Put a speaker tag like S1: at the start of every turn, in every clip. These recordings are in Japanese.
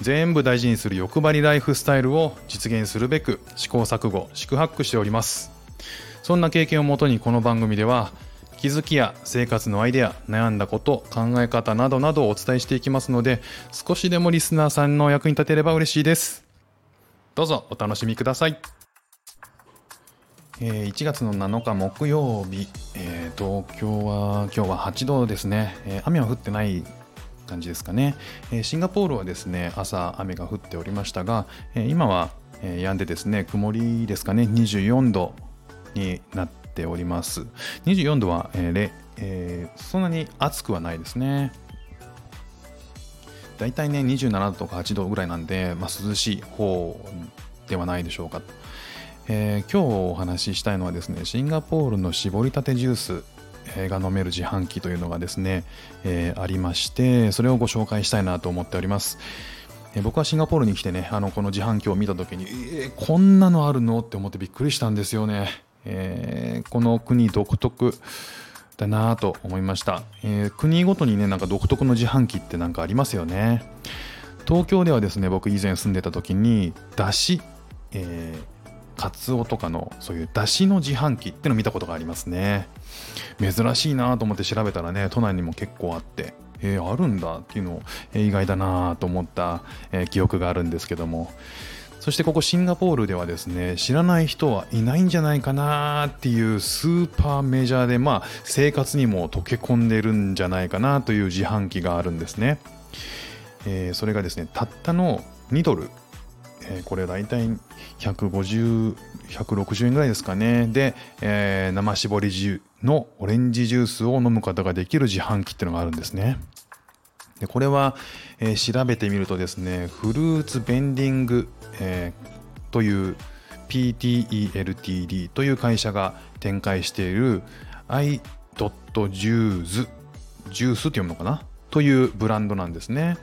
S1: 全部大事にする欲張りライフスタイルを実現するべく試行錯誤四苦八苦しております。そんな経験をもとにこの番組では気づきや生活のアイデア悩んだこと考え方などなどをお伝えしていきますので少しでもリスナーさんの役に立てれば嬉しいです。どうぞお楽しみください。えー、1月の7日木曜日、えー、東京は今日は8度ですね、えー、雨は降ってない感じですかね、えシンガポールはですね朝雨が降っておりましたが、え今は、え止んでですね曇りですかね24度になっております。24度は、ええー、そんなに暑くはないですね。だいたいね27度とか8度ぐらいなんで、まあ、涼しい方ではないでしょうか。えー、今日お話ししたいのはですねシンガポールの絞りたてジュースが飲める自販機というのがですね、えー、ありましてそれをご紹介したいなと思っております、え、僕はシンガポールに来てねあのこの自販機を見た時に、えー、こんなのあるの？って思ってびっくりしたんですよね、えこの国独特だなと思いました、え国ごとにねなんか独特の自販機って何かありますよね。東京ではですね僕以前住んでた時にだし、えカツオとかのそういうだしの自販機っての見たことがありますね。珍しいなと思って調べたらね都内にも結構あってえー、あるんだっていうのを、えー、意外だなと思った、えー、記憶があるんですけども。そしてここシンガポールではですね知らない人はいないんじゃないかなっていうスーパーメジャーでまあ生活にも溶け込んでるんじゃないかなという自販機があるんですね、えそれがですねたったの2ドル。えー、これ大体150、160円ぐらいですかね。で、えー、生搾りのオレンジジュースを飲むことができる自販機っていうのがあるんですね。でこれは、えー、調べてみるとですね、フルーツベンディング、えー、という PTELTD という会社が展開している i.juice ジュースって読むのかな？というブランドなんですね。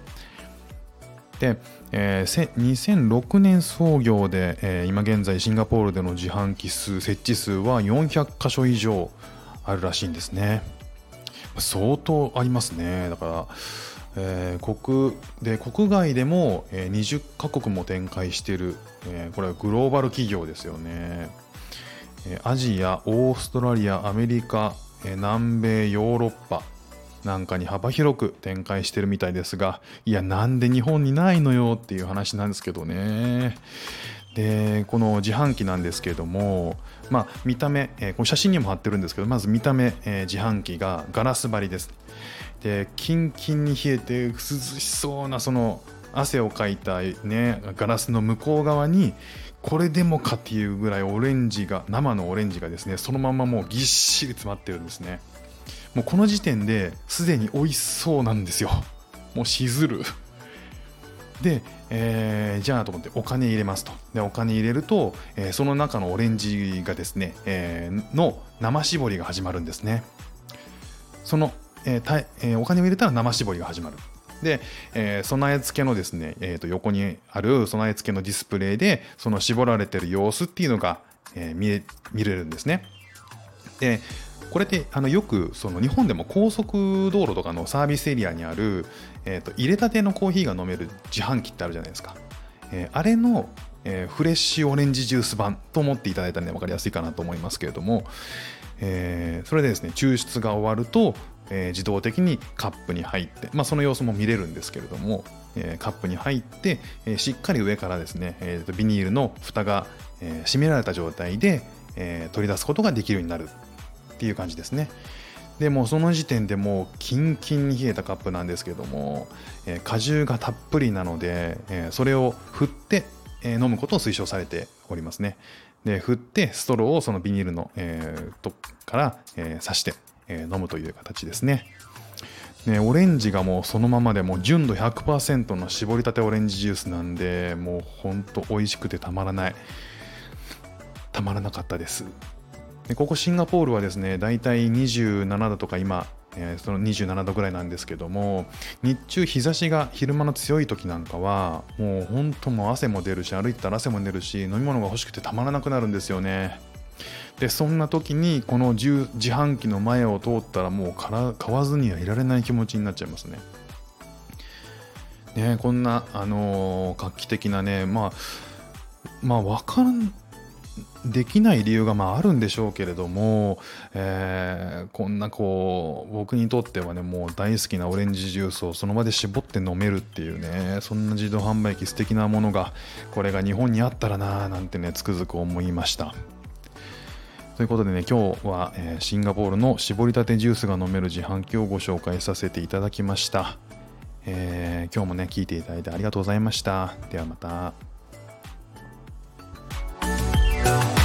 S1: で、えー、2006年創業で、えー、今現在シンガポールでの自販機数設置数は400箇所以上あるらしいんですね。相当ありますね。だから、えー、国で国外でも、え、20カ国も展開している、えー、これはグローバル企業ですよね、えアジアオーストラリアアメリカ、え南米ヨーロッパなんかに幅広く展開してるみたいですがいやなんで日本にないのよっていう話なんですけどね。でこの自販機なんですけれどもまあ見た目、えー、この写真にも貼ってるんですけどまず見た目、えー、自販機がガラス張りです。でキンキンに冷えて涼しそうなその汗をかいたねガラスの向こう側にこれでもかっていうぐらいオレンジが生のオレンジがですねそのままもうぎっしり詰まってるんですね。もうこの時点ですでに美味しそうなんですよ。もうしずる。で、えー、じゃあと思ってお金入れますと。でお金入れると、えー、その中のオレンジがですね、えー、の生搾りが始まるんですね。その、えーえー、お金を入れたら生搾りが始まる。で、えー、備え付けのですね、えー、と横にある備え付けのディスプレイでその絞られてる様子っていうのが、えー、見見れるんですね。でこれってあのよくその日本でも高速道路とかのサービスエリアにある、えーと、入れたてのコーヒーが飲める自販機ってあるじゃないですか、えー、あれの、えー、フレッシュオレンジジュース版と思っていただいたらね分かりやすいかなと思いますけれども、えー、それでですね抽出が終わると、え自動的にカップに入って、まあ、その様子も見れるんですけれども、えカップに入って、えしっかり上からですね、えー、とビニールの蓋が、え閉められた状態で、え取り出すことができるようになる。っていう感じですね。でもその時点でもうキンキンに冷えたカップなんですけども、えー、果汁がたっぷりなので、えー、それを振って、えー、飲むことを推奨されておりますね。で振ってストローをそのビニールの、えー、とから、えー、刺して、えー、飲むという形ですね。ね、オレンジがもうそのままでもう純度100%の絞りたてオレンジジュースなんでもうほんと美味しくてたまらないたまらなかったですここシンガポールはですねだいたい27度とか今え、その27度ぐらいなんですけども日中日差しが昼間の強い時なんかはもう本当もう汗も出るし歩いたら汗も出るし飲み物が欲しくてたまらなくなるんですよね。でそんな時にこの自販機の前を通ったらもうから買わずにはいられない気持ちになっちゃいますね。ねこんなあのー、画期的なねまあまあ分かんできない理由がまああるんでしょうけれども、えー、こんなこう僕にとってはねもう大好きなオレンジジュースをその場で絞って飲めるっていうねそんな自動販売機素敵なものがこれが日本にあったらなーなんてねつくづく思いました。ということでね今日は、え、シンガポールの絞りたてジュースが飲める自販機をご紹介させていただきました、えー、今日もね聞いていただいてありがとうございました。ではまた。you.